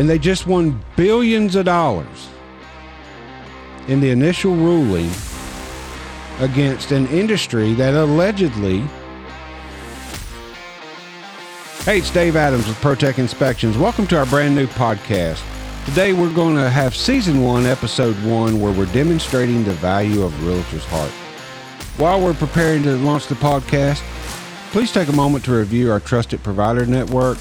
And they just won billions of dollars in the initial ruling against an industry that allegedly. Hey, it's Dave Adams with ProTech Inspections. Welcome to our brand new podcast. Today we're going to have season one, episode one, where we're demonstrating the value of Realtor's Heart. While we're preparing to launch the podcast, please take a moment to review our trusted provider network.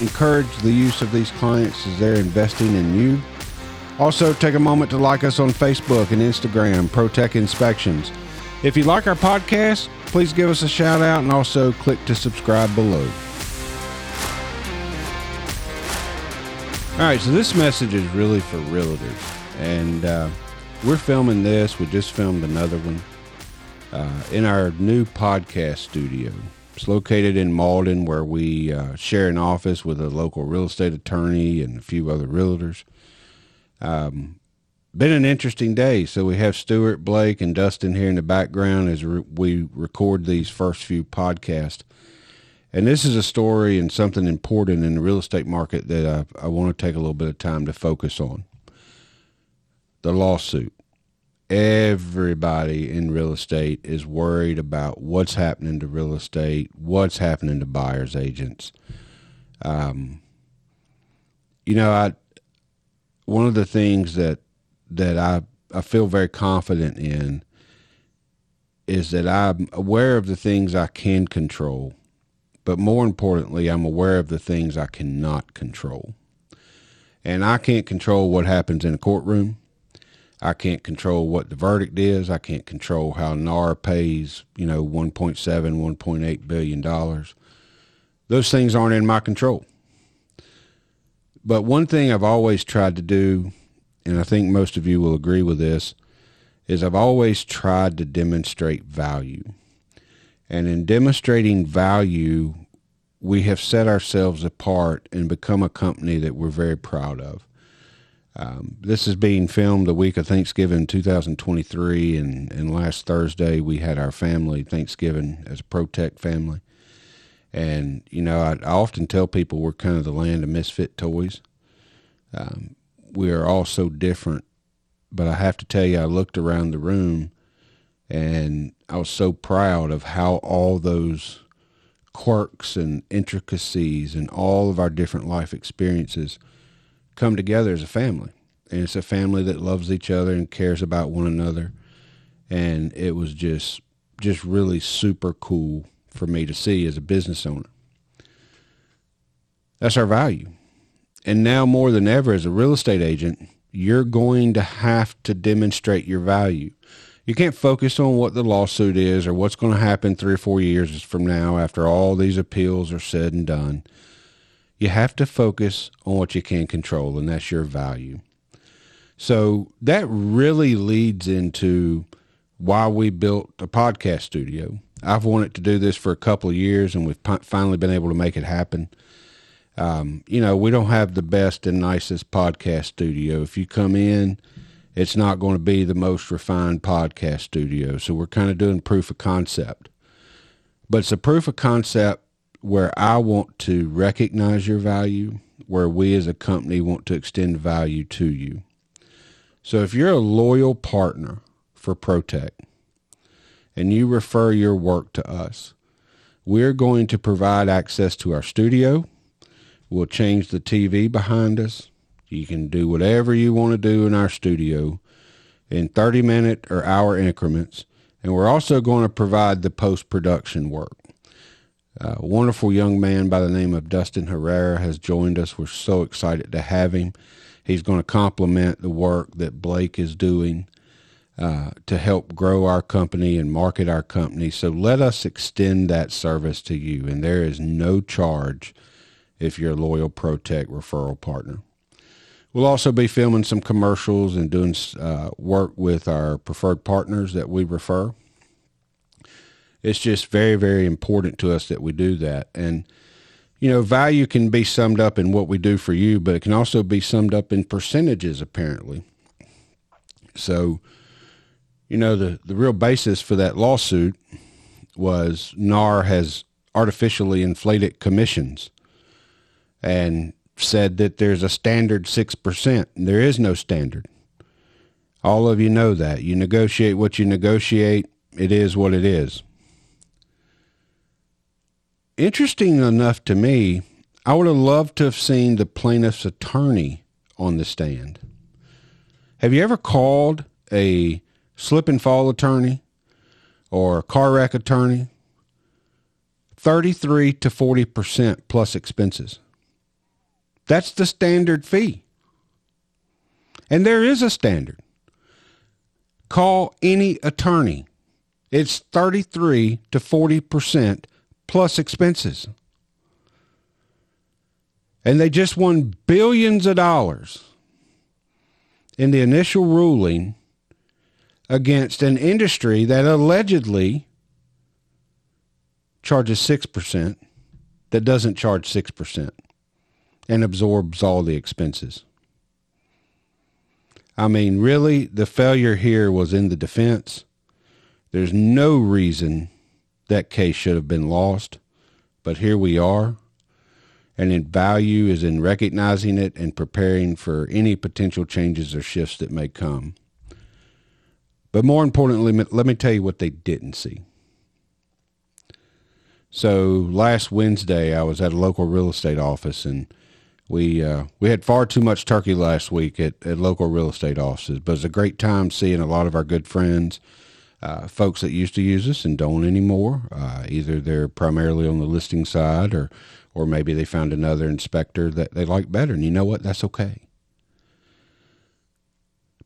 Encourage the use of these clients as they're investing in you. Also, take a moment to like us on Facebook and Instagram, ProTech Inspections. If you like our podcast, please give us a shout out and also click to subscribe below. All right, so this message is really for realtors, and uh, we're filming this. We just filmed another one uh, in our new podcast studio. It's located in Mauldin, where we uh, share an office with a local real estate attorney and a few other realtors. Um, been an interesting day. So we have Stuart, Blake, and Dustin here in the background as re- we record these first few podcasts. And this is a story and something important in the real estate market that I, I want to take a little bit of time to focus on. The lawsuit. Everybody in real estate is worried about what's happening to real estate, what's happening to buyers agents. Um, you know, I one of the things that that I I feel very confident in is that I'm aware of the things I can control but more importantly, I'm aware of the things I cannot control. And I can't control what happens in a courtroom. I can't control what the verdict is. I can't control how NAR pays, you know, 1.7, 1.8 billion dollars. Those things aren't in my control. But one thing I've always tried to do, and I think most of you will agree with this, is I've always tried to demonstrate value. And in demonstrating value, we have set ourselves apart and become a company that we're very proud of. Um, this is being filmed the week of Thanksgiving 2023, and, and last Thursday we had our family Thanksgiving as a ProTech family. And, you know, I, I often tell people we're kind of the land of misfit toys. Um, we are all so different, but I have to tell you, I looked around the room and I was so proud of how all those quirks and intricacies and all of our different life experiences come together as a family. And it's a family that loves each other and cares about one another. And it was just just really super cool for me to see as a business owner. That's our value. And now more than ever as a real estate agent, you're going to have to demonstrate your value you can't focus on what the lawsuit is or what's going to happen three or four years from now after all these appeals are said and done. You have to focus on what you can control, and that's your value. So that really leads into why we built a podcast studio. I've wanted to do this for a couple of years, and we've finally been able to make it happen. Um, you know, we don't have the best and nicest podcast studio. If you come in, it's not going to be the most refined podcast studio. So we're kind of doing proof of concept. But it's a proof of concept where I want to recognize your value, where we as a company want to extend value to you. So if you're a loyal partner for ProTech and you refer your work to us, we're going to provide access to our studio. We'll change the TV behind us. You can do whatever you want to do in our studio in 30 minute or hour increments. And we're also going to provide the post production work. A wonderful young man by the name of Dustin Herrera has joined us. We're so excited to have him. He's going to complement the work that Blake is doing uh, to help grow our company and market our company. So let us extend that service to you. And there is no charge if you're a loyal ProTech referral partner. We'll also be filming some commercials and doing uh, work with our preferred partners that we refer. It's just very, very important to us that we do that. And, you know, value can be summed up in what we do for you, but it can also be summed up in percentages, apparently. So, you know, the, the real basis for that lawsuit was NAR has artificially inflated commissions. And said that there's a standard 6%. There is no standard. All of you know that. You negotiate what you negotiate, it is what it is. Interesting enough to me, I would have loved to have seen the plaintiff's attorney on the stand. Have you ever called a slip and fall attorney or a car wreck attorney? 33 to 40% plus expenses. That's the standard fee. And there is a standard. Call any attorney. It's 33 to 40% plus expenses. And they just won billions of dollars in the initial ruling against an industry that allegedly charges 6%, that doesn't charge 6% and absorbs all the expenses. I mean, really, the failure here was in the defense. There's no reason that case should have been lost, but here we are. And in value is in recognizing it and preparing for any potential changes or shifts that may come. But more importantly, let me tell you what they didn't see. So last Wednesday, I was at a local real estate office and we uh, we had far too much turkey last week at, at local real estate offices, but it's a great time seeing a lot of our good friends, uh, folks that used to use us and don't anymore. Uh, either they're primarily on the listing side, or or maybe they found another inspector that they like better. And you know what? That's okay.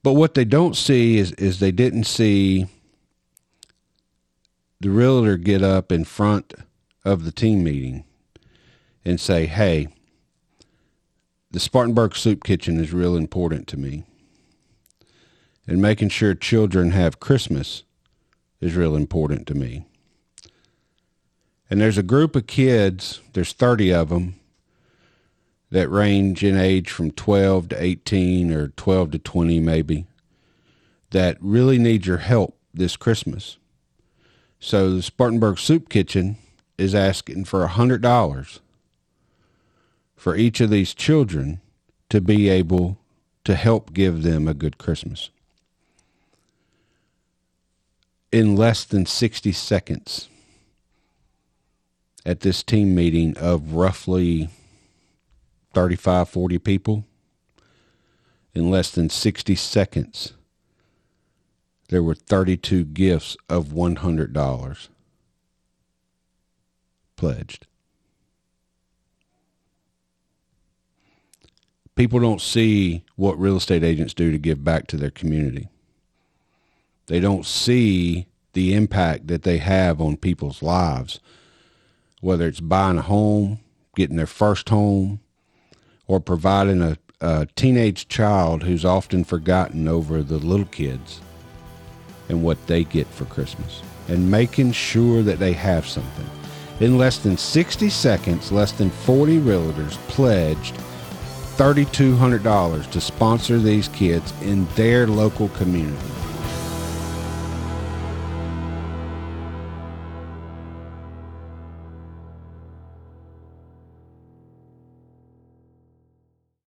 But what they don't see is is they didn't see the realtor get up in front of the team meeting and say, "Hey." the Spartanburg Soup Kitchen is real important to me. And making sure children have Christmas is real important to me. And there's a group of kids, there's 30 of them, that range in age from 12 to 18 or 12 to 20 maybe, that really need your help this Christmas. So the Spartanburg Soup Kitchen is asking for $100 for each of these children to be able to help give them a good Christmas. In less than 60 seconds at this team meeting of roughly 35, 40 people, in less than 60 seconds, there were 32 gifts of $100 pledged. people don't see what real estate agents do to give back to their community. They don't see the impact that they have on people's lives, whether it's buying a home, getting their first home, or providing a, a teenage child who's often forgotten over the little kids and what they get for Christmas, and making sure that they have something. In less than 60 seconds, less than 40 realtors pledged $3,200 to sponsor these kids in their local community.